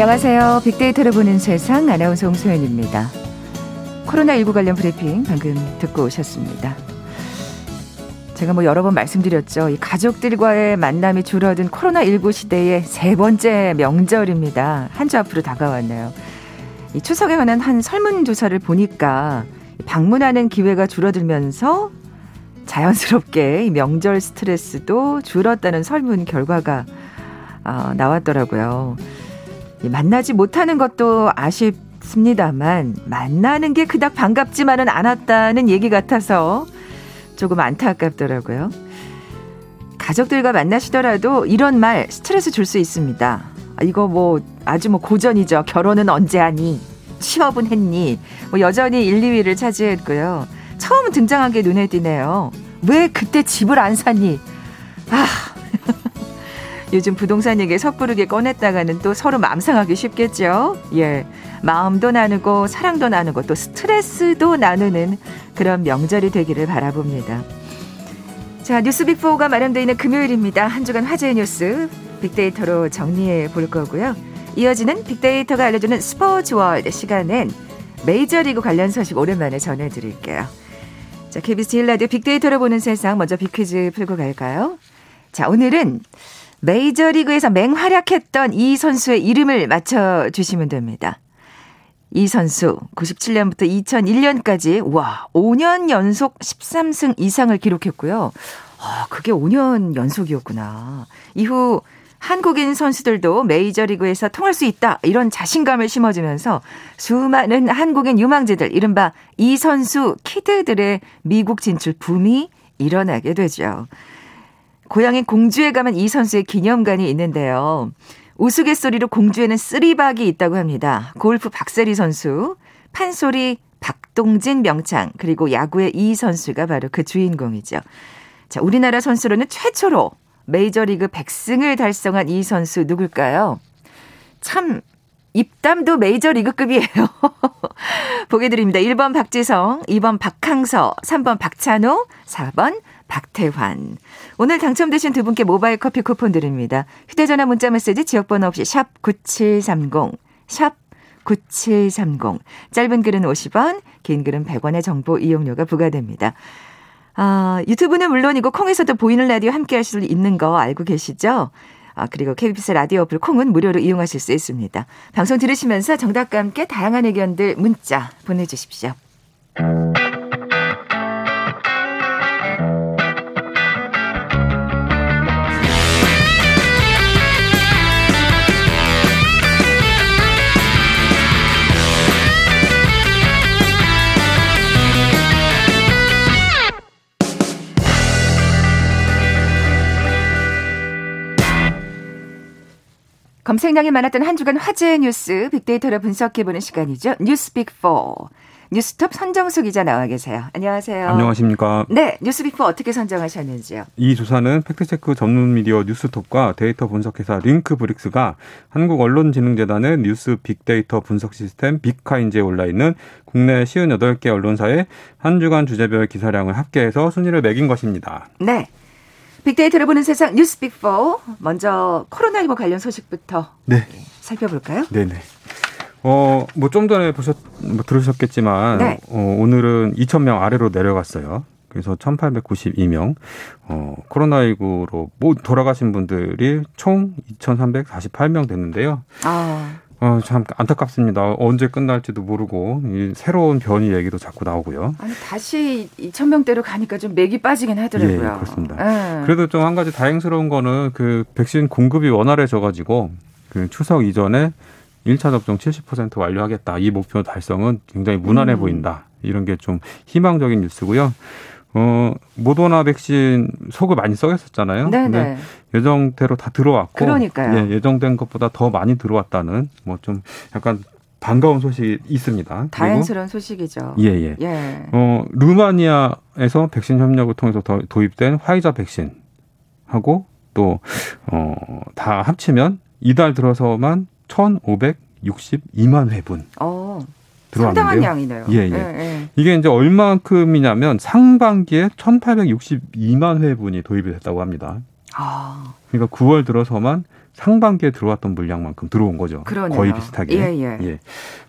안녕하세요. 빅데이터를 보는 세상 아나운서 홍소연입니다. 코로나19 관련 브리핑 방금 듣고 오셨습니다. 제가 뭐 여러 번 말씀드렸죠. 이 가족들과의 만남이 줄어든 코로나19 시대의 세 번째 명절입니다. 한 주 앞으로 다가왔네요. 이 추석에 관한 한 설문조사를 보니까 방문하는 기회가 줄어들면서 자연스럽게 이 명절 스트레스도 줄었다는 설문 결과가 어, 나왔더라고요. 만나지 못하는 것도 아쉽습니다만 만나는 게 그닥 반갑지만은 않았다는 얘기 같아서 조금 안타깝더라고요. 가족들과 만나시더라도 이런 말 스트레스 줄 수 있습니다. 아, 이거 뭐 아주 뭐 고전이죠. 결혼은 언제 하니? 취업은 했니? 뭐 여전히 1, 2위를 차지했고요. 처음 등장한 게 눈에 띄네요. 왜 그때 집을 안 샀니? 아, 요즘 부동산 얘기 섣부르게 꺼냈다가는 또 서로 맘 상하기 쉽겠죠. 예. 마음도 나누고 사랑도 나누고 또 스트레스도 나누는 그런 명절이 되기를 바라봅니다. 자, 뉴스 빅4가 마련되어 있는 금요일입니다. 한 주간 화제의 뉴스 빅데이터로 정리해 볼 거고요. 이어지는 빅데이터가 알려주는 스포츠 월드 시간엔 메이저리그 관련 소식 오랜만에 전해드릴게요. 자, KBS 제일 라디오 빅데이터로 보는 세상 먼저 빅퀴즈 풀고 갈까요? 자, 오늘은 메이저리그에서 맹활약했던 이 선수의 이름을 맞춰주시면 됩니다. 이 선수 97년부터 2001년까지 와 5년 연속 13승 이상을 기록했고요. 아, 그게 5년 연속이었구나. 이후 한국인 선수들도 메이저리그에서 통할 수 있다 이런 자신감을 심어주면서 수많은 한국인 유망주들 이른바 이 선수 키드들의 미국 진출 붐이 일어나게 되죠. 고향인 공주에 가면 이 선수의 기념관이 있는데요. 우스갯소리로 공주에는 쓰리박이 있다고 합니다. 골프 박세리 선수, 판소리 박동진 명창, 그리고 야구의 이 선수가 바로 그 주인공이죠. 자, 우리나라 선수로는 최초로 메이저리그 100승을 달성한 이 선수 누굴까요? 참 입담도 메이저리그급이에요. 보게 드립니다. 1번 박지성, 2번 박항서, 3번 박찬호, 4번 박태환. 오늘 당첨되신 두 분께 모바일 커피 쿠폰 드립니다. 휴대전화 문자 메시지 지역번호 없이 샵 9730, 샵 9730. 짧은 글은 50원, 긴 글은 100원의 정보 이용료가 부과됩니다. 아, 유튜브는 물론이고 콩에서도 보이는 라디오 함께 할수 있는 거 알고 계시죠? 아, 그리고 KBS 라디오 어플 콩은 무료로 이용하실 수 있습니다. 방송 들으시면서 정답과 함께 다양한 의견들 문자 보내주십시오. 검색량이 많았던 한 주간 화제의 뉴스 빅데이터로 분석해보는 시간이죠. 뉴스 빅4. 뉴스톱 선정수 기자 나와 계세요. 안녕하세요. 안녕하십니까. 네, 뉴스빅4 어떻게 선정하셨는지요? 이 조사는 팩트체크 전문 미디어 뉴스톱과 데이터 분석회사 링크브릭스가 한국 언론진흥재단의 뉴스 빅데이터 분석 시스템 빅카인즈에 올라 있는 국내 58개 언론사의 한 주간 주제별 기사량을 합계해서 순위를 매긴 것입니다. 네. 빅데이터를 보는 세상 뉴스 빅4 먼저 코로나19 관련 소식부터 네. 살펴볼까요? 네네. 어, 뭐 좀 전에 보셨, 뭐 들으셨겠지만, 네. 어, 오늘은 2,000명 아래로 내려갔어요. 그래서 1,892명, 어, 코로나19로 뭐 돌아가신 분들이 총 2,348명 됐는데요. 아. 어, 참 안타깝습니다. 언제 끝날지도 모르고 이 새로운 변이 얘기도 자꾸 나오고요. 아니 다시 2천 명대로 가니까 좀 맥이 빠지긴 하더라고요. 예, 그렇습니다. 예. 그래도 좀 한 가지 다행스러운 거는 그 백신 공급이 원활해져 가지고 그 추석 이전에 1차 접종 70% 완료하겠다. 이 목표 달성은 굉장히 무난해 음. 보인다. 이런 게 좀 희망적인 뉴스고요. 어, 모더나 백신 속을 많이 썩였었잖아요. 네 근데 예정대로 다 들어왔고 그러니까요. 예, 예정된 것보다 더 많이 들어왔다는 뭐 좀 약간 반가운 소식이 있습니다. 다행스러운 소식이죠. 예, 예. 예. 어, 루마니아에서 백신 협력을 통해서 도입된 화이자 백신 하고 또 어, 다 합치면 이달 들어서만 1,562만 회분. 어. 들어왔는데요. 상당한 양이네요. 예, 예. 예, 예. 이게 이제 얼마큼이냐면 상반기에 1,862만 회분이 도입이 됐다고 합니다. 아. 그러니까 9월 들어서만 상반기에 들어왔던 물량만큼 들어온 거죠. 그러네요. 거의 비슷하게. 예, 예. 예.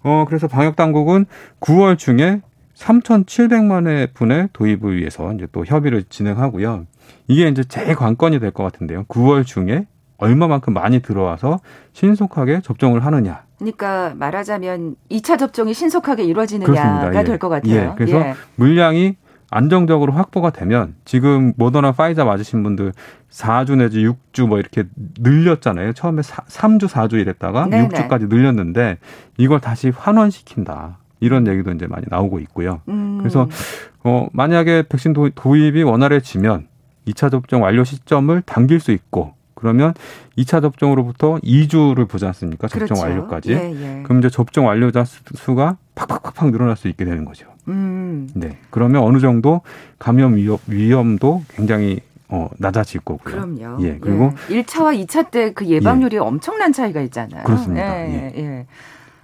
어, 그래서 방역 당국은 9월 중에 3,700만 회 분의 도입을 위해서 이제 또 협의를 진행하고요. 이게 이제 제일 관건이 될 것 같은데요. 9월 중에 얼마만큼 많이 들어와서 신속하게 접종을 하느냐. 그러니까 말하자면 2차 접종이 신속하게 이루어지느냐가 예. 될것 같아요. 예. 그래서 예. 물량이 안정적으로 확보가 되면 지금 모더나 파이자 맞으신 분들 4주 내지 6주 뭐 이렇게 늘렸잖아요. 처음에 3주, 4주 이랬다가 네네. 6주까지 늘렸는데 이걸 다시 환원시킨다. 이런 얘기도 이제 많이 나오고 있고요. 음. 그래서 어 만약에 백신 도, 도입이 원활해지면 2차 접종 완료 시점을 당길 수 있고 그러면 2차 접종으로부터 2주를 보지 않습니까? 접종 그렇죠. 완료까지. 예, 예. 그럼 이제 접종 완료자 수- 수가 팍팍팍팍 늘어날 수 있게 되는 거죠. 음. 네. 그러면 어느 정도 감염 위험, 위험 도 굉장히 어, 낮아질 거고요. 그럼요. 예. 그리고 예. 1차와 2차 때 그 예방률이 엄청난 차이가 있잖아요. 그렇습니다. 예, 예.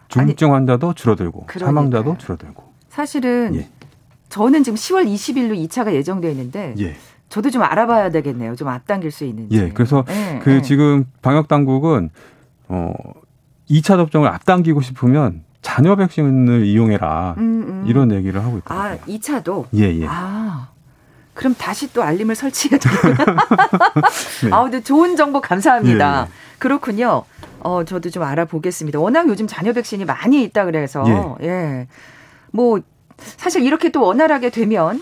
중증 환자도 줄어들고 그러니까요. 사망자도 줄어들고. 사실은 예. 저는 지금 10월 20일로 2차가 예정돼 있는데 예. 저도 좀 알아봐야 되겠네요. 좀 앞당길 수 있는지. 예. 그래서 예, 그 예. 지금 방역 당국은 어 2차 접종을 앞당기고 싶으면 자녀 백신을 이용해라. 음, 음. 이런 얘기를 하고 있거든요. 아, 2차도 예, 예. 아. 그럼 다시 또 알림을 설치해야 되겠구나. 네. 아, 근데 좋은 정보 감사합니다. 예, 예. 그렇군요. 어, 저도 좀 알아보겠습니다. 워낙 요즘 자녀 백신이 많이 있다 그래서 예. 뭐 사실 이렇게 또 원활하게 되면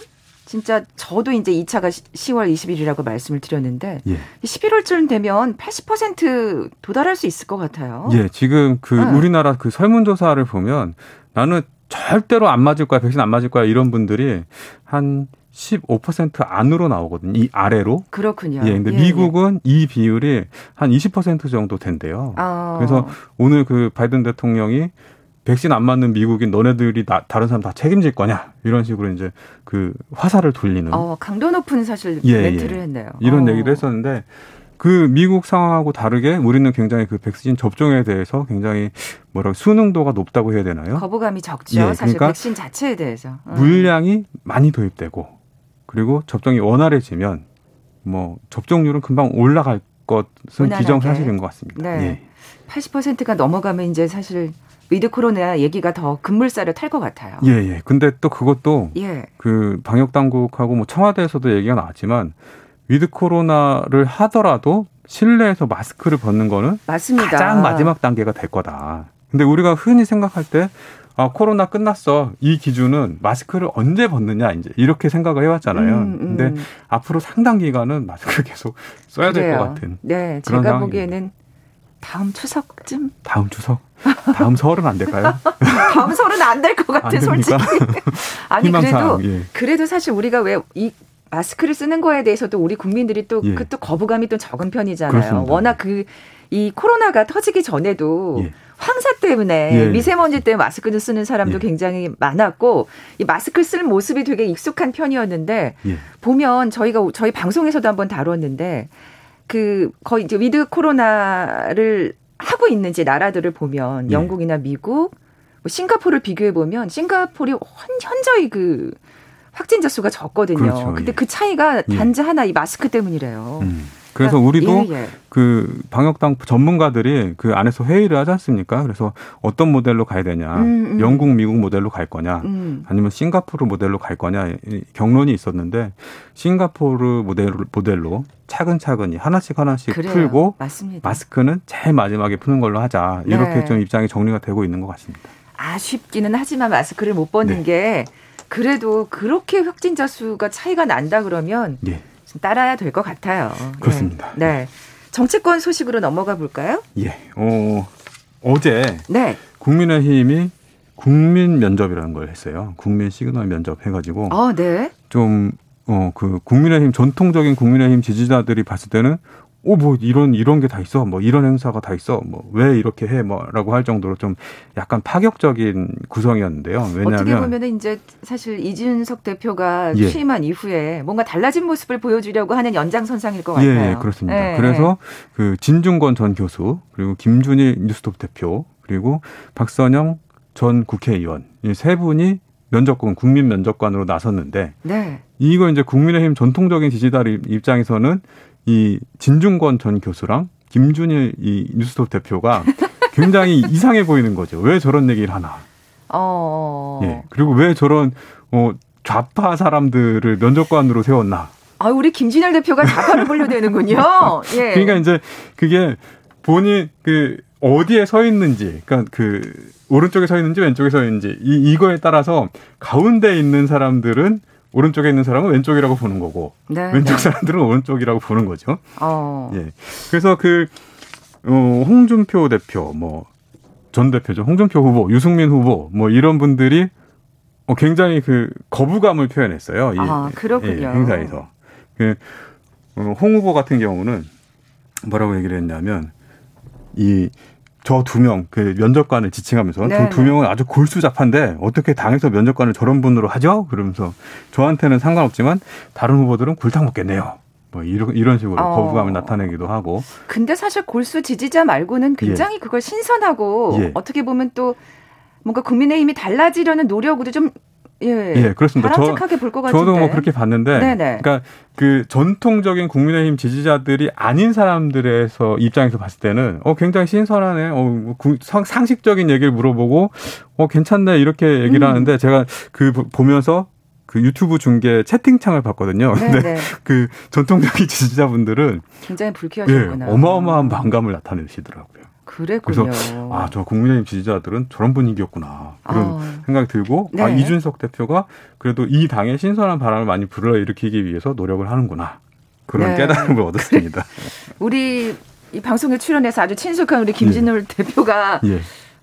진짜 저도 이제 2차가 10월 20일이라고 말씀을 드렸는데 예. 11월쯤 되면 80% 도달할 수 있을 것 같아요. 예, 지금 그 네. 우리나라 그 설문조사를 보면 나는 절대로 안 맞을 거야, 백신 안 맞을 거야 이런 분들이 한 15% 안으로 나오거든요. 이 아래로. 그렇군요. 예, 근데 예, 미국은 이 비율이 한 20% 정도 된대요. 아. 그래서 오늘 그 바이든 대통령이 백신 안 맞는 미국인 너네들이 나- 다른 사람 다 책임질 거냐 이런 식으로 이제 그 화살을 돌리는 어, 강도 높은 사실 예, 멘트를 예. 했네요. 이런 어. 얘기를 했었는데 그 미국 상황하고 다르게 우리는 굉장히 그 백신 접종에 대해서 굉장히 뭐라 수용도가 높다고 해야 되나요? 거부감이 적죠. 예, 사실 그러니까 백신 자체에 대해서. 음. 물량이 많이 도입되고 그리고 접종이 원활해지면 뭐 접종률은 금방 올라갈 것은 무난하게. 기정사실인 것 같습니다. 네. 80%가 넘어가면 이제 사실 위드 코로나 얘기가 더 급물살을 탈 것 같아요. 예, 예. 근데 또 그것도 예. 그 방역 당국하고 뭐 청와대에서도 얘기가 나왔지만 위드 코로나를 하더라도 실내에서 마스크를 벗는 거는 막습니다. 가장 마지막 단계가 될 거다. 근데 우리가 흔히 생각할 때 아, 코로나 끝났어. 이 기준은 마스크를 언제 벗느냐, 이제 이렇게 생각을 해왔잖아요. 음, 음. 근데 앞으로 상당 기간은 마스크를 계속 써야 될 것. 같은 네, 제가. 보기에는 다음 추석쯤 다음 추석, 다음 설은 안 될까요? 다음 설은 안 될 것 같아? 솔직히. 아니 희망사항, 그래도 예. 그래도 사실 우리가 왜이 마스크를 쓰는 거에 대해서도 우리 국민들이 또 예. 그또 거부감이 또 적은 편이잖아요. 그렇습니다. 워낙 그 이 코로나가 터지기 전에도 예. 황사 때문에 예, 예. 미세먼지 때문에 마스크를 쓰는 사람도 예. 굉장히 많았고 이 마스크 쓴 모습이 되게 익숙한 편이었는데 예. 보면 저희가 저희 방송에서도 한번 다뤘는데 그 거의 이제 위드 코로나를 하고 있는지 나라들을 보면 예. 영국이나 미국, 뭐 싱가포르를 비교해 보면 싱가포르가 현- 현저히 그 확진자 수가 적거든요. 그렇죠. 근데 예. 그 차이가 예. 단지 하나 이 마스크 때문이래요. 음. 그래서 우리도 예, 예. 그 방역 당 전문가들이 그 안에서 회의를 하지 않습니까? 그래서 어떤 모델로 가야 되냐, 음, 음. 영국, 미국 모델로 갈 거냐, 음. 아니면 싱가포르 모델로 갈 거냐 이 경론이 있었는데 싱가포르 모델, 모델로 차근차근히 하나씩 하나씩 그래요. 풀고 맞습니다. 마스크는 제일 마지막에 푸는 걸로 하자 이렇게 네. 좀 입장이 정리가 되고 있는 것 같습니다. 아쉽기는 하지만 마스크를 못 벗는 네. 게 그래도 그렇게 확진자 수가 차이가 난다 그러면 예, 좀 따라야 될 것 같아요. 그렇습니다. 네. 네. 정치권 소식으로 넘어가 볼까요? 예. 어, 어제 네. 국민의힘이 국민 면접이라는 걸 했어요. 국민 시그널 면접 해가지고 어, 네. 좀, 어, 그, 국민의힘, 전통적인 국민의힘 지지자들이 봤을 때는, 오, 뭐, 이런, 이런 게 다 있어. 뭐, 이런 행사가 다 있어. 뭐, 왜 이렇게 해. 뭐, 라고 할 정도로 좀 약간 파격적인 구성이었는데요. 어떻게 왜냐하면. 보면은 이제 사실 이준석 대표가 예. 취임한 이후에 뭔가 달라진 모습을 보여주려고 하는 연장선상일 것 예, 같아요. 예, 그렇습니다. 예, 그래서 그 진중권 전 교수, 그리고 김준일 뉴스톱 대표, 그리고 박선영 전 국회의원, 이 세 분이 면접관, 국민 면접관으로 나섰는데, 네. 이거 이제 국민의힘 전통적인 지지자 입장에서는 이 진중권 전 교수랑 김준일 이 뉴스톱 대표가 굉장히 이상해 보이는 거죠. 왜 저런 얘기를 하나? 어. 예. 그리고 왜 저런 어 좌파 사람들을 면접관으로 세웠나? 아, 우리 김진열 대표가 좌파를 분류되는군요. 예. 그러니까 이제 그게 본인 그 어디에 서 있는지, 그러니까 그 오른쪽에 서 있는지 왼쪽에 서 있는지 이 이거에 따라서 가운데 있는 사람들은 오른쪽에 있는 사람은 왼쪽이라고 보는 거고 네, 왼쪽 네. 사람들은 오른쪽이라고 보는 거죠. 어. 예. 그래서 그 어, 홍준표 대표 뭐 전 대표죠. 홍준표 후보, 유승민 후보 뭐 이런 분들이 어, 굉장히 그 거부감을 표현했어요. 이 아, 그렇군요. 예, 행사에서. 그, 어, 홍 후보 같은 경우는 뭐라고 얘기를 했냐면 이 저 두 명 그 면접관을 지칭하면서 네, 저두 네. 명은 아주 골수잡한데 어떻게 당에서 면접관을 저런 분으로 하죠? 그러면서 저한테는 상관없지만 다른 후보들은 골탕 먹겠네요. 뭐 이런 이런 식으로 어. 거부감을 나타내기도 하고. 근데 사실 골수 지지자 말고는 굉장히 예. 그걸 신선하고 예. 어떻게 보면 또 뭔가 국민의힘이 달라지려는 노력으로 좀 예, 예 그렇습니다. 바람직하게 볼 것 같은데. 저도 뭐 그렇게 봤는데, 네네. 그러니까 그 전통적인 국민의힘 지지자들이 아닌 사람들에서 입장에서 봤을 때는 어 굉장히 신선하네, 어뭐 상식적인 얘기를 물어보고 어 괜찮네 이렇게 얘기를 음. 하는데 제가 그 보면서 그 유튜브 중계 채팅창을 봤거든요. 네네. 근데 그 전통적인 지지자분들은 굉장히 불쾌하셨구나. 예, 어마어마한 반감을 나타내시더라고요. 그랬군요. 그래서 아, 저 국민의힘 지지자들은 저런 분위기였구나. 그런 아. 생각이 들고 아, 네. 아, 이준석 대표가 그래도 이 당의 신선한 바람을 많이 불러일으키기 위해서 노력을 하는구나. 그런 네. 깨달음을 얻었습니다. 우리 이 방송에 출연해서 아주 친숙한 우리 김진울 예. 대표가 예.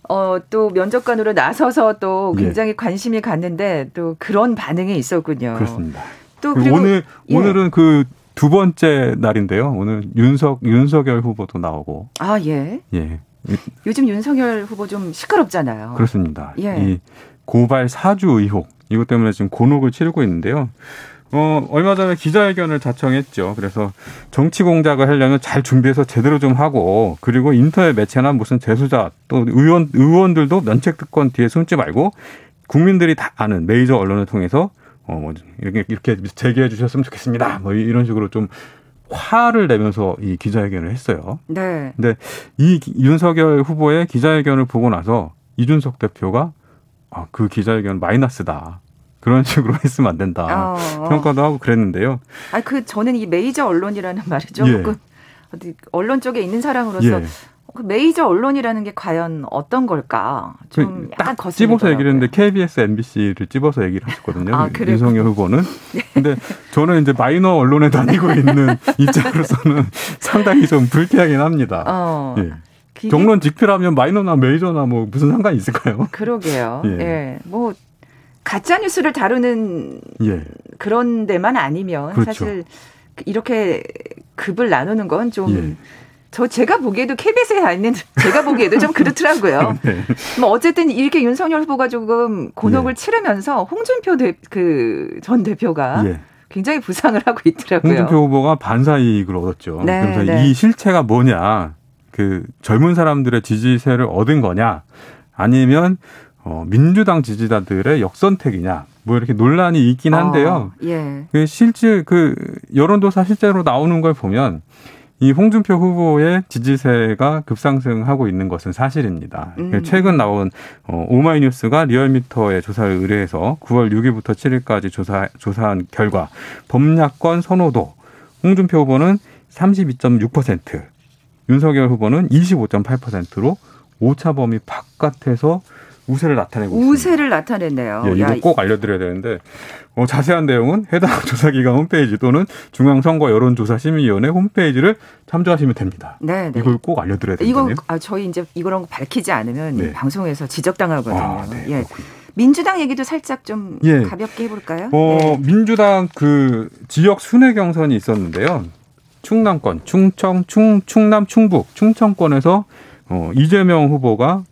어, 또 면접관으로 나서서 또 예. 굉장히 예. 관심이 갔는데 또 그런 반응이 있었군요. 그렇습니다. 또 그리고 오늘 예. 오늘은 그 두 번째 날인데요. 오늘 윤석 윤석열 후보도 나오고. 아 예. 예. 요즘 윤석열 후보 좀 시끄럽잖아요. 그렇습니다. 예. 이 고발 사주 의혹 이것 때문에 지금 곤혹을 치르고 있는데요. 어, 얼마 전에 기자회견을 자청했죠. 그래서 정치 공작을 하려면 잘 준비해서 제대로 좀 하고, 그리고 인터넷 매체나 무슨 재수자 또 의원, 의원들도 면책 특권 뒤에 숨지 말고, 국민들이 다 아는 메이저 언론을 통해서 어, 뭐 이렇게 이렇게 제기해 주셨으면 좋겠습니다. 뭐 이런 식으로 좀 화를 내면서 이 기자회견을 했어요. 네. 근데 이 윤석열 후보의 기자회견을 보고 나서 이준석 대표가 아, 그 기자회견 마이너스다. 그런 식으로 했으면 안 된다. 어. 평가도 하고 그랬는데요. 아, 그 저는 이 메이저 언론이라는 말이 조금 예. 언론 쪽에 있는 사람으로서 예. 그 메이저 언론이라는 게 과연 어떤 걸까? 좀 그 약간 거 찝어서 얘기를 했는데 KBS, MBC를 찝어서 얘기를 하셨거든요. 아, 윤석열 후보는. 네. 근데 저는 이제 마이너 언론에 다니고 있는 입장으로서는 상당히 좀 불쾌하긴 합니다. 어. 예. 경론 직필하면 마이너나 메이저나 뭐 무슨 상관이 있을까요? 그러게요. 예. 예. 뭐 가짜 뉴스를 다루는 예. 그런 데만 아니면 그렇죠. 사실 이렇게 급을 나누는 건좀 예. 저 제가 보기에도 KBS에 있는 제가 보기에도 좀 그렇더라고요. 네. 뭐 어쨌든 이렇게 윤석열 후보가 조금 곤혹을 네. 치르면서 홍준표 그 전 대표가 네. 굉장히 부상을 하고 있더라고요. 홍준표 후보가 반사 이익을 얻었죠. 네, 그래서 네. 이 실체가 뭐냐, 그 젊은 사람들의 지지세를 얻은 거냐, 아니면 어, 민주당 지지자들의 역선택이냐, 뭐 이렇게 논란이 있긴 한데요. 어, 예. 그 실제 그 여론조사 실제로 나오는 걸 보면. 이 홍준표 후보의 지지세가 급상승하고 있는 것은 사실입니다. 음. 최근 나온 어, 오마이뉴스가 리얼미터의 조사를 의뢰해서 9월 6일부터 7일까지 조사 조사한 결과 범야권 선호도 홍준표 후보는 32.6%, 윤석열 후보는 25.8%로 오차 범위 바깥에서 우세를 나타내고 있습니다. 우세를 나타냈네요. 예, 이거 꼭 알려드려야 되는데 어, 자세한 내용은 해당 조사기관 홈페이지 또는 중앙선거 여론조사심의위원회 홈페이지를 참조하시면 됩니다. 네, 네. 이걸 꼭 알려드려야 됩니다. 이거 아, 저희 이제 이런 거 밝히지 않으면 네. 방송에서 지적당하거든요. 아, 네, 예. 민주당 얘기도 살짝 좀 예. 가볍게 해볼까요? 어, 네. 민주당 그 지역 순회 경선이 있었는데요. 충남권, 충청, 충, 충남, 충북, 충청권에서 어, 이재명 후보가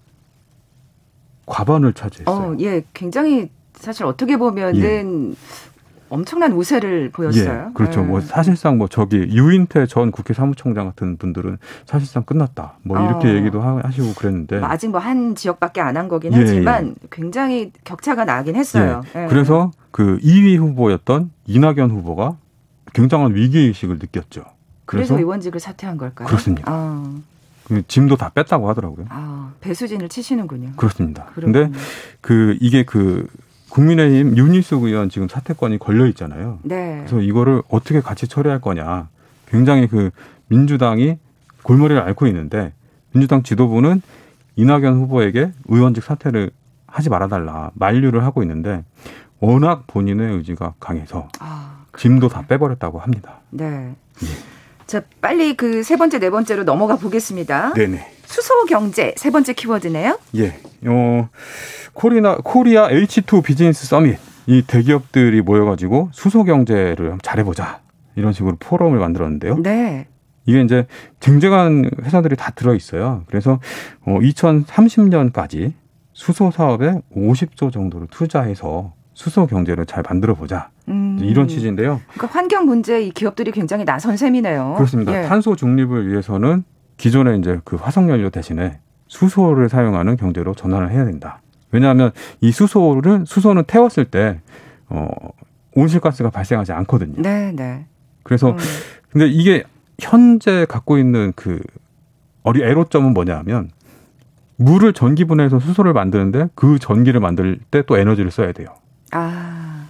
과반을 차지했어요. 어, 예, 굉장히 사실 어떻게 보면은 예. 엄청난 우세를 보였어요. 예, 그렇죠. 뭐 네. 뭐 사실상 뭐 저기 유인태 전 국회 사무총장 같은 분들은 사실상 끝났다. 뭐 이렇게 어. 얘기도 하시고 그랬는데 뭐 아직 뭐 한 지역밖에 안 한 거긴 예, 하지만 예. 굉장히 격차가 나긴 했어요. 예. 예. 그래서 그 2위 후보였던 이낙연 후보가 굉장한 위기 의식을 느꼈죠. 그래서, 그래서 의원직을 사퇴한 걸까요? 그렇습니다. 아. 그 짐도 다 뺐다고 하더라고요. 아, 배수진을 치시는군요. 그렇습니다. 그런데 그 이게 그 국민의힘 윤희숙 의원 지금 사퇴권이 걸려 있잖아요. 네. 그래서 이거를 어떻게 같이 처리할 거냐. 굉장히 그 민주당이 골머리를 앓고 있는데 민주당 지도부는 이낙연 후보에게 의원직 사퇴를 하지 말아달라 만류를 하고 있는데 워낙 본인의 의지가 강해서 아, 짐도 다 빼버렸다고 합니다. 네. 예. 자, 빨리 그 세 번째, 네 번째로 넘어가 보겠습니다. 네네. 수소 경제 세 번째 키워드네요. 예. 어, 코리나, 코리아 H2 비즈니스 서밋. 이 대기업들이 모여가지고 수소 경제를 잘해보자. 이런 식으로 포럼을 만들었는데요. 네. 이게 이제 쟁쟁한 회사들이 다 들어 있어요. 그래서 어 2030년까지 수소 사업에 50조 정도를 투자해서 수소 경제를 잘 만들어 보자. 음. 이런 취지인데요. 그러니까 환경 문제 이 기업들이 굉장히 나선 셈이네요. 그렇습니다. 예. 탄소 중립을 위해서는 기존에 이제 그 화석 연료 대신에 수소를 사용하는 경제로 전환을 해야 된다. 왜냐하면 이 수소를 수소는 태웠을 때 어, 온실가스가 발생하지 않거든요. 네, 네. 그래서 음. 근데 이게 현재 갖고 있는 그 어리 애로점은 뭐냐하면 물을 전기 분해해서 수소를 만드는데 그 전기를 만들 때 또 에너지를 써야 돼요. 아,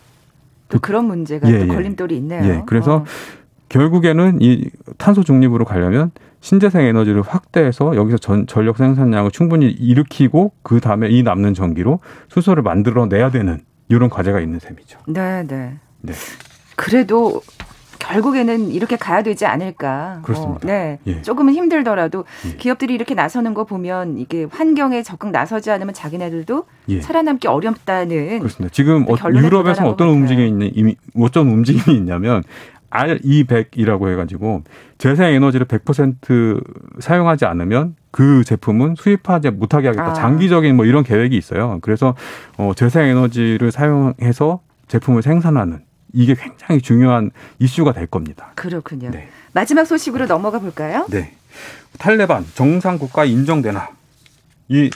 또 그, 런 문제가 예, 또 예. 걸림돌이 있네요. 예, 그래서 어. 결국에는 이 탄소 중립으로 가려면 신재생 에너지를 확대해서 여기서 전, 전력 생산량을 충분히 일으키고 그 다음에 이 남는 전기로 수소를 만들어내야 되는 이런 과제가 있는 셈이죠. 네, 네. 네. 그래도 결국에는 이렇게 가야 되지 않을까. 그렇습니다. 어, 네. 예. 조금은 힘들더라도 예. 기업들이 이렇게 나서는 거 보면 이게 환경에 적극 나서지 않으면 자기네들도 예. 살아남기 어렵다는. 그렇습니다. 지금 어, 유럽에서 어떤 움직임이 있는 이미 어떤 움직임이 있냐면 R200이라고 해가지고 재생 에너지를 100% 사용하지 않으면 그 제품은 수입하지 못하게 하겠다. 아. 장기적인 뭐 이런 계획이 있어요. 그래서 어 재생 에너지를 사용해서 제품을 생산하는 이게 굉장히 중요한 이슈가 될 겁니다. 그렇군요. 네. 마지막 소식으로 넘어가 볼까요? 네. 탈레반 정상 국가 인정되나? 이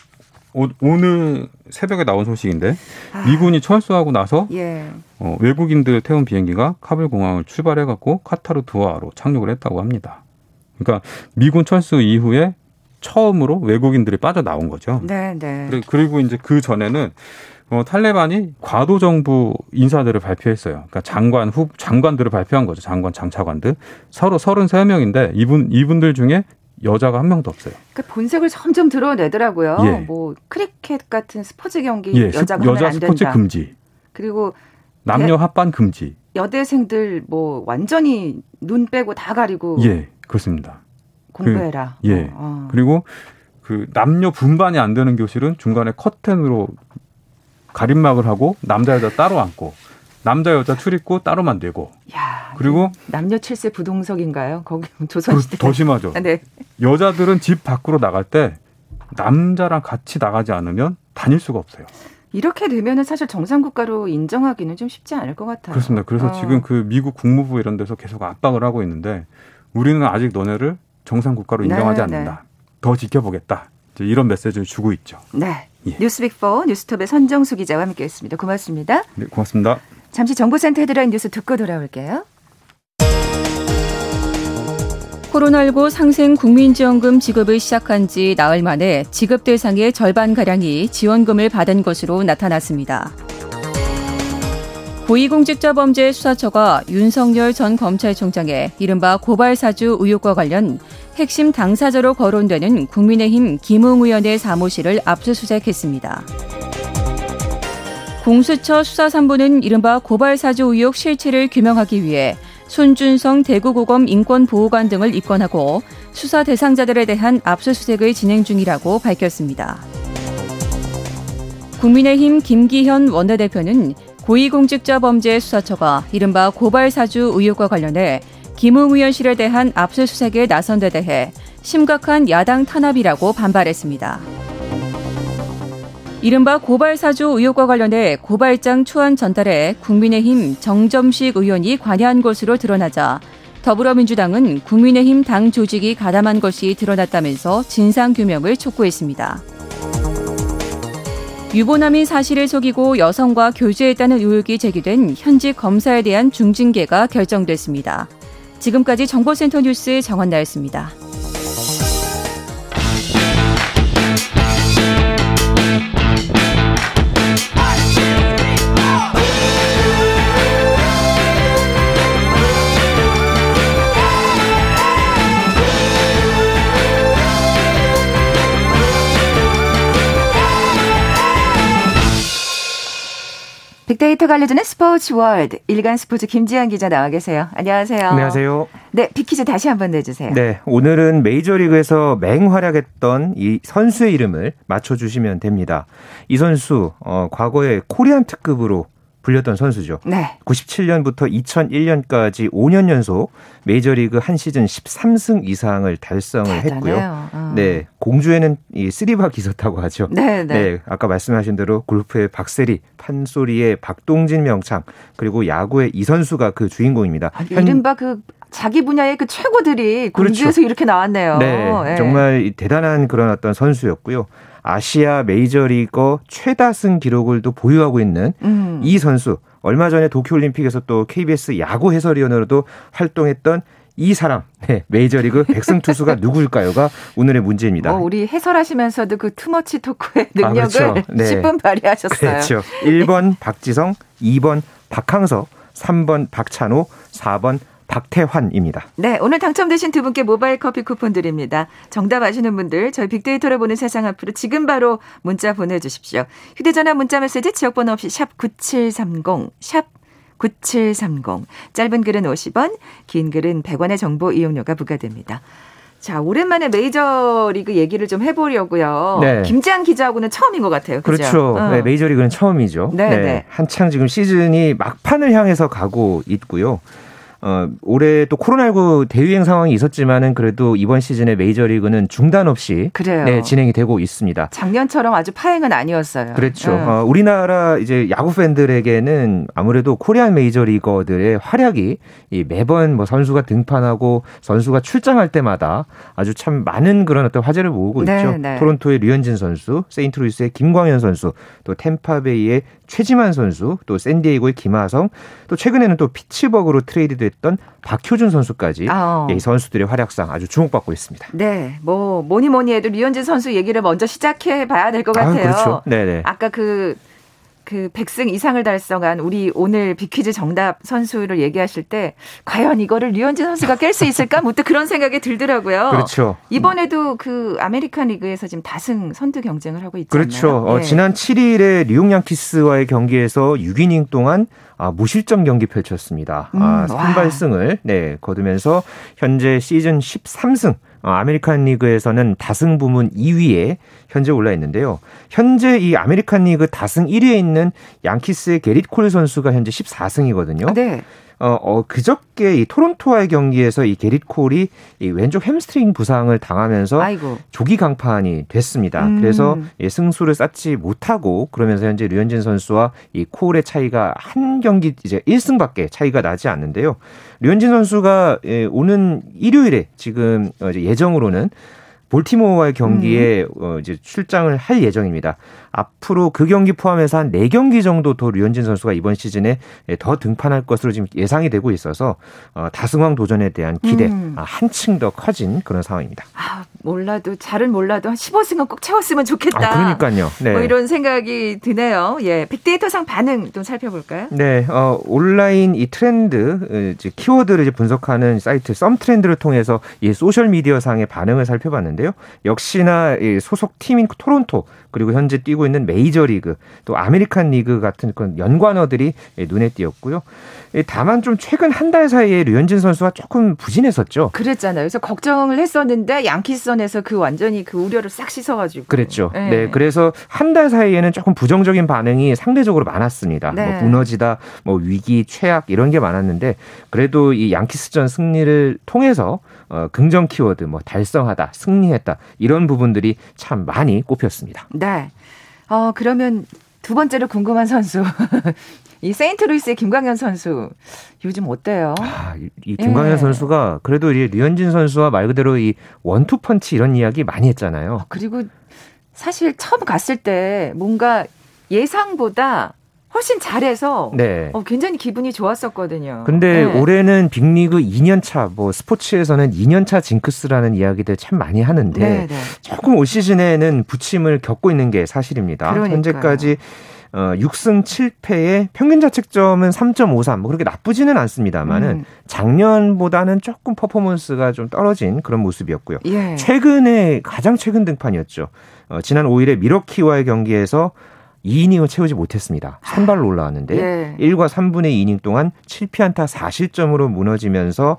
오늘 새벽에 나온 소식인데 아. 미군이 철수하고 나서 예. 어, 외국인들 태운 비행기가 카불 공항을 출발해 갖고 카타르 두아로 착륙을 했다고 합니다. 그러니까 미군 철수 이후에 처음으로 외국인들이 빠져나온 거죠. 네, 네. 그리고 이제 그 전에는 어, 탈레반이 과도 정부 인사들을 발표했어요. 그러니까 장관 후 장관들을 발표한 거죠. 장관 장차관들 서로 33명인데 이분 이분들 중에 여자가 한 명도 없어요. 그 본색을 점점 드러내더라고요. 예. 뭐 크리켓 같은 스포츠 경기 예. 여자가 여자 하면 안 스포츠 된다. 금지. 그리고 남녀 합반 금지. 여대생들 뭐 완전히 눈 빼고 다 가리고. 예, 그렇습니다. 공부해라. 그, 예. 어, 어. 그리고 그 남녀 분반이 안 되는 교실은 중간에 커튼으로 가림막을 하고 남자 여자 따로 앉고 남자 여자 출입구 따로만 되고. 야, 그리고 남녀 칠세 부동석인가요? 거기 조선시대 더 심하죠. 네. 여자들은 집 밖으로 나갈 때 남자랑 같이 나가지 않으면 다닐 수가 없어요. 이렇게 되면은 사실 정상 국가로 인정하기는 좀 쉽지 않을 것 같아요. 그렇습니다. 그래서 어. 지금 그 미국 국무부 이런 데서 계속 압박을 하고 있는데 우리는 아직 너네를 정상 국가로 인정하지 네, 않는다. 네. 더 지켜보겠다. 이런 메시지를 주고 있죠. 네. 예. 뉴스빅4 뉴스톱의 선정수 기자와 함께했습니다. 고맙습니다. 네, 고맙습니다. 잠시 정보센터 헤드라인 뉴스 듣고 돌아올게요. 코로나19 상생 국민지원금 지급을 시작한 지 나흘 만에 지급 대상의 절반가량이 지원금을 받은 것으로 나타났습니다. 고위공직자범죄 수사처가 윤석열 전 검찰총장의 이른바 고발사주 의혹과 관련 핵심 당사자로 거론되는 국민의힘 김웅 의원의 사무실을 압수수색했습니다. 공수처 수사산부는 이른바 고발사주 의혹 실체를 규명하기 위해 손준성 대구고검 인권보호관 등을 입건하고 수사 대상자들에 대한 압수수색을 진행 중이라고 밝혔습니다. 국민의힘 김기현 원내대표는 고위공직자범죄 수사처가 이른바 고발사주 의혹과 관련해 김웅 의원실에 대한 압수수색에 나선 데 대해 심각한 야당 탄압이라고 반발했습니다. 이른바 고발사주 의혹과 관련해 고발장 초안 전달에 국민의힘 정점식 의원이 관여한 것으로 드러나자 더불어민주당은 국민의힘 당 조직이 가담한 것이 드러났다면서 진상규명을 촉구했습니다. 유보남인 사실을 속이고 여성과 교제했다는 의혹이 제기된 현직 검사에 대한 중징계가 결정됐습니다. 지금까지 정보센터 뉴스 정원 나였습니다. 빅데이터가 알려주는 스포츠 월드 일간 스포츠 김지한 기자 나와 계세요. 안녕하세요. 안녕하세요. 네, 빅퀴즈 다시 한번 내주세요. 네, 오늘은 메이저리그에서 맹활약했던 이 선수의 이름을 맞춰주시면 됩니다. 이 선수 어, 과거에 코리안 특급으로 불렸던 선수죠. 네. 97년부터 2001년까지 5년 연속 메이저리그 한 시즌 13승 이상을 달성을 대단해요. 했고요. 어. 네. 공주에는 이 쓰리박이 있었다고 하죠. 네, 네. 네. 아까 말씀하신 대로 골프의 박세리, 판소리의 박동진 명창, 그리고 야구의 이 선수가 그 주인공입니다. 아, 이른바 그 자기 분야의 그 최고들이 공주에서 그렇죠. 이렇게 나왔네요. 네. 네. 정말 대단한 그런 어떤 선수였고요. 아시아 메이저리거 최다승 기록을 또 보유하고 있는 음. 이 선수 얼마 전에 도쿄올림픽에서 또 KBS 야구 해설위원으로도 활동했던 이 사람, 네, 메이저리그 백승 투수가 누구일까요가 오늘의 문제입니다. 뭐 우리 해설하시면서도 그 투머치 토크의 능력을 아, 그렇죠. 네. 10분 발휘하셨어요. 그렇죠. 1번 박지성, 2번 박항서, 3번 박찬호, 4번 박태환입니다. 네, 오늘 당첨되신 두 분께 모바일 커피 쿠폰 드립니다. 정답 아시는 분들 저희 빅데이터를 보는 세상 앞으로 지금 바로 문자 보내주십시오. 휴대전화 문자 메시지 지역번호 없이 샵 9730, 샵 9730. 짧은 글은 50원, 긴 글은 100원의 정보 이용료가 부과됩니다. 자, 오랜만에 메이저리그 얘기를 좀 해보려고요. 네. 김지한 기자하고는 처음인 것 같아요. 그죠? 그렇죠. 어. 네, 메이저리그는 처음이죠. 네, 네, 네. 한창 지금 시즌이 막판을 향해서 가고 있고요. 어, 올해 또 코로나19 대유행 상황이 있었지만은 그래도 이번 시즌에 메이저리그는 중단 없이 그래요. 네, 진행이 되고 있습니다. 작년처럼 아주 파행은 아니었어요. 그렇죠. 네. 어, 우리나라 이제 야구 팬들에게는 아무래도 코리안 메이저리거들의 활약이 이 매번 뭐 선수가 등판하고 선수가 출장할 때마다 아주 참 많은 그런 어떤 화제를 모으고 네, 있죠. 네. 토론토의 류현진 선수, 세인트루이스의 김광현 선수, 또 템파베이의 최지만 선수, 또 샌디에이고의 김하성, 또 최근에는 또 피츠버그로 트레이드됐던 박효준 선수까지 아, 어. 이 선수들의 활약상 아주 주목받고 있습니다. 네, 뭐 뭐니 뭐니 해도 류현진 선수 얘기를 먼저 시작해 봐야 될 것 같아요. 아, 그렇죠. 네네. 아까 그 그 백승 이상을 달성한 우리 오늘 빅퀴즈 정답 선수를 얘기하실 때 과연 이거를 류현진 선수가 깰 수 있을까? 무튼 그런 생각이 들더라고요. 그렇죠. 이번에도 그 아메리칸 리그에서 지금 다승 선두 경쟁을 하고 있잖아요. 그렇죠. 어, 네. 지난 7일에 뉴욕 양키스와의 경기에서 6이닝 동안 아, 무실점 경기 펼쳤습니다. 아, 음, 아, 선발승을 네, 거두면서 현재 시즌 13승 어, 아메리칸 리그에서는 다승 부문 2위에 현재 올라 있는데요. 현재 이 아메리칸 리그 다승 1위에 있는 양키스의 게릿 콜 선수가 현재 14승이거든요. 네. 어, 어 그저께 이 토론토와의 경기에서 이 게릿 콜이 이 왼쪽 햄스트링 부상을 당하면서 아이고. 조기 강판이 됐습니다. 음. 그래서 이 승수를 쌓지 못하고 그러면서 현재 류현진 선수와 이 콜의 차이가 한 경기 이제 1승밖에 차이가 나지 않는데요. 류현진 선수가 예, 오는 일요일에 지금 어, 예정으로는 볼티모어와의 경기에 음. 어, 이제 출장을 할 예정입니다. 앞으로 그 경기 포함해서 한 4경기 정도 더 류현진 선수가 이번 시즌에 더 등판할 것으로 지금 예상이 되고 있어서 어, 다승왕 도전에 대한 기대 음. 아, 한층 더 커진 그런 상황입니다. 아, 몰라도 잘은 몰라도 한 15승은 꼭 채웠으면 좋겠다. 아, 그러니까요. 네. 뭐 이런 생각이 드네요. 예, 빅데이터상 반응 좀 살펴볼까요? 네, 어, 온라인 이 트렌드 어, 이제 키워드를 이제 분석하는 사이트 썸 트렌드를 통해서 이 소셜 미디어 상의 반응을 살펴봤는데요. 역시나 이 소속 팀인 토론토 그리고 현재 뛰고 있는 메이저리그 또 아메리칸 리그 같은 그런 연관어들이 눈에 띄었고요. 다만 좀 최근 한 달 사이에 류현진 선수가 조금 부진했었죠. 그랬잖아요. 그래서 걱정을 했었는데 양키스전에서 그 완전히 그 우려를 싹 씻어가지고. 그랬죠. 네. 네 그래서 한 달 사이에는 조금 부정적인 반응이 상대적으로 많았습니다. 뭐 네. 뭐 무너지다, 뭐 위기, 최악 이런 게 많았는데 그래도 이 양키스전 승리를 통해서 어, 긍정 키워드 뭐 달성하다, 승리했다 이런 부분들이 참 많이 꼽혔습니다. 네. 어 그러면 두 번째로 궁금한 선수 이 세인트루이스의 김광현 선수 요즘 어때요? 아, 이 김광현 예. 선수가 그래도 이 류현진 선수와 말 그대로 이 원투 펀치 이런 이야기 많이 했잖아요. 그리고 사실 처음 갔을 때 뭔가 예상보다 훨씬 잘해서 네. 어, 굉장히 기분이 좋았었거든요. 근데 네. 올해는 빅리그 2년차 뭐 스포츠에서는 2년차 징크스라는 이야기들 참 많이 하는데 네, 네. 조금 올 시즌에는 부침을 겪고 있는 게 사실입니다. 그러니까요. 현재까지 어, 6승 7패에 평균 자책점은 3.53. 뭐 그렇게 나쁘지는 않습니다만은 음. 작년보다는 조금 퍼포먼스가 좀 떨어진 그런 모습이었고요. 예. 최근에 가장 최근 등판이었죠. 어, 지난 5일에 미러키와의 경기에서 2이닝을 채우지 못했습니다. 선발로 올라왔는데 예. 1과 3분의 2이닝 동안 7피안타 4실점으로 무너지면서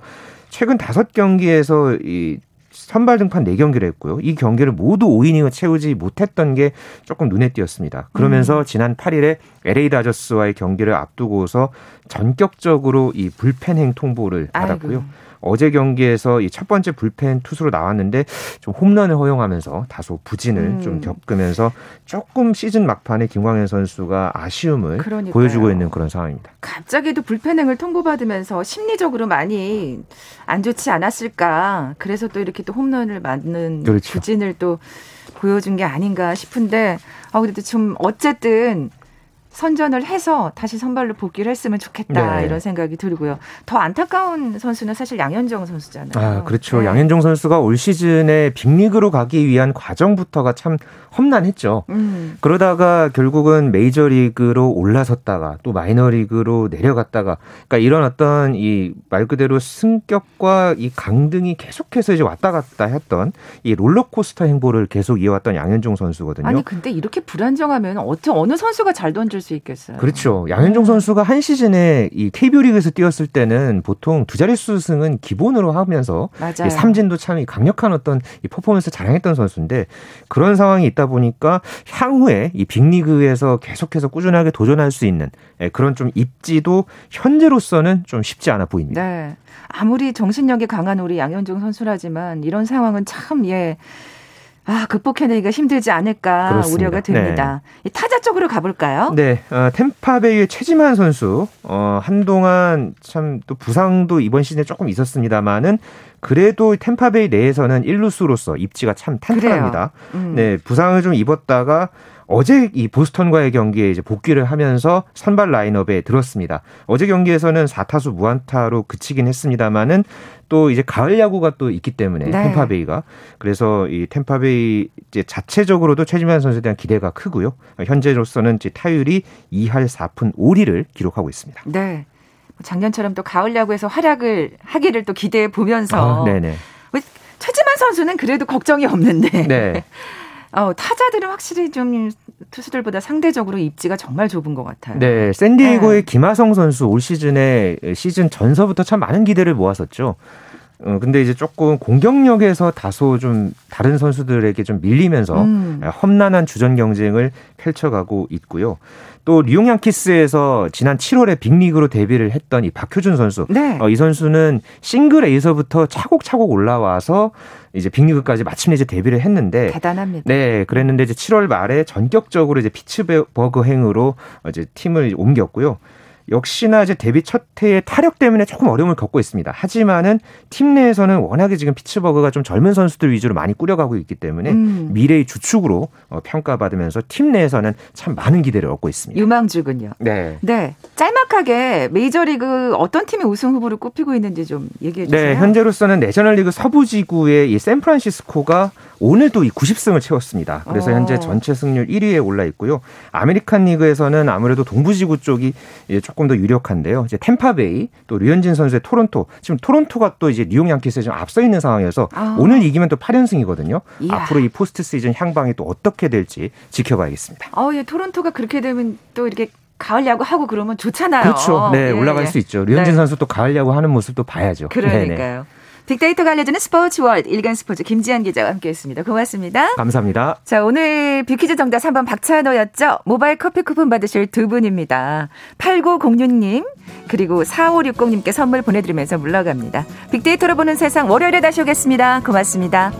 최근 5경기에서 이 선발 등판 4경기를 했고요. 이 경기를 모두 5이닝을 채우지 못했던 게 조금 눈에 띄었습니다. 그러면서 음. 지난 8일에 LA 다저스와의 경기를 앞두고서 전격적으로 이 불펜 행 통보를 받았고요. 아이고. 어제 경기에서 이 첫 번째 불펜 투수로 나왔는데 좀 홈런을 허용하면서 다소 부진을 음. 좀 겪으면서 조금 시즌 막판에 김광현 선수가 아쉬움을 그러니까요. 보여주고 있는 그런 상황입니다. 갑자기도 불펜행을 통보받으면서 심리적으로 많이 안 좋지 않았을까. 그래서 또 이렇게 또 홈런을 맞는 그렇죠. 부진을 또 보여준 게 아닌가 싶은데 아 그래도 좀 어쨌든 선전을 해서 다시 선발로 복귀를 했으면 좋겠다 네. 이런 생각이 들고요. 더 안타까운 선수는 사실 양현종 선수잖아요. 아 그렇죠. 네. 양현종 선수가 올 시즌에 빅리그로 가기 위한 과정부터가 참 험난했죠. 음. 그러다가 결국은 메이저리그로 올라섰다가 또 마이너리그로 내려갔다가 그러니까 이런 어떤 이 말 그대로 승격과 이 강등이 계속해서 이제 왔다 갔다 했던 이 롤러코스터 행보를 계속 이어왔던 양현종 선수거든요. 아니 근데 이렇게 불안정하면 어째 어느 선수가 잘 던질 수 있겠어요. 그렇죠. 양현종 음. 선수가 한 시즌에 이 KBO 리그에서 뛰었을 때는 보통 두 자릿수 승은 기본으로 하면서 맞아요. 삼진도 참 강력한 어떤 이 퍼포먼스 자랑했던 선수인데 그런 상황이 있다 보니까 향후에 이 빅리그에서 계속해서 꾸준하게 도전할 수 있는 예, 그런 좀 입지도 현재로서는 좀 쉽지 않아 보입니다. 네. 아무리 정신력이 강한 우리 양현종 선수라지만 이런 상황은 참 예. 아, 극복해내기가 힘들지 않을까 그렇습니다. 우려가 됩니다. 네. 타자 쪽으로 가볼까요? 네, 어, 템파베이의 최지만 선수, 어, 한동안 참 또 부상도 이번 시즌에 조금 있었습니다만은 그래도 템파베이 내에서는 일루수로서 입지가 참 탄탄합니다. 음. 네, 부상을 좀 입었다가 어제 이 보스턴과의 경기에 이제 복귀를 하면서 선발 라인업에 들었습니다. 어제 경기에서는 4타수 무안타로 그치긴 했습니다만은 또 이제 가을 야구가 또 있기 때문에 네. 템파베이가 그래서 이 템파베이 이제 자체적으로도 최지만 선수에 대한 기대가 크고요. 현재로서는 이제 타율이 2할 4푼 5리를 기록하고 있습니다. 네. 작년처럼 또 가을 야구에서 활약을 하기를 또 기대해 보면서 아, 네네. 뭐 최지만 선수는 그래도 걱정이 없는데 네. 어, 타자들은 확실히 좀 투수들보다 상대적으로 입지가 정말 좁은 것 같아요. 네, 샌디에고의 네. 김하성 선수 올 시즌에 시즌 전서부터 참 많은 기대를 모았었죠. 어, 근데 이제 조금 공격력에서 다소 좀 다른 선수들에게 좀 밀리면서 음. 험난한 주전 경쟁을 펼쳐가고 있고요. 또 뉴욕 양키스에서 지난 7월에 빅리그로 데뷔를 했던 이 박효준 선수. 네. 어, 이 선수는 싱글 A서부터 차곡차곡 올라와서 이제 빅리그까지 마침내 이제 데뷔를 했는데 대단합니다. 네, 그랬는데 이제 7월 말에 전격적으로 이제 피츠버그 행으로 이제 팀을 옮겼고요. 역시나 이제 데뷔 첫 해의 타력 때문에 조금 어려움을 겪고 있습니다. 하지만은 팀 내에서는 워낙에 지금 피츠버그가 좀 젊은 선수들 위주로 많이 꾸려가고 있기 때문에 음. 미래의 주축으로 어, 평가받으면서 팀 내에서는 참 많은 기대를 얻고 있습니다. 유망주군요. 네. 네. 짤막하게 메이저리그 어떤 팀이 우승 후보로 꼽히고 있는지 좀 얘기해 주세요. 네, 현재로서는 내셔널리그 서부지구의 이 샌프란시스코가 오늘 도 이 90승을 채웠습니다. 그래서 오. 어. 현재 전체 승률 1위에 올라 있고요. 아메리칸 리그에서는 아무래도 동부지구 쪽이 조금 더 유력한데요. 이제 템파베이 또 류현진 선수의 토론토 지금 토론토가 또 이제 뉴욕 양키스에 좀 앞서 있는 상황이어서 아. 오늘 이기면 또 8연승이거든요. 이야. 앞으로 이 포스트 시즌 향방이 또 어떻게 될지 지켜봐야겠습니다. 어, 예, 토론토가 그렇게 되면 또 이렇게 가을 야구 하고 그러면 좋잖아요. 그렇죠. 네, 예, 올라갈 예. 수 있죠. 류현진 네. 선수 또 가을 야구 하는 모습도 봐야죠. 그러니까요. 네네. 빅데이터가 알려주는 스포츠 월드 일간 스포츠 김지한 기자와 함께했습니다. 고맙습니다. 감사합니다. 자 오늘 빅퀴즈 정답 3번 박찬호였죠. 모바일 커피 쿠폰 받으실 두 분입니다. 8906님 그리고 4560님께 선물 보내드리면서 물러갑니다. 빅데이터로 보는 세상 월요일에 다시 오겠습니다. 고맙습니다.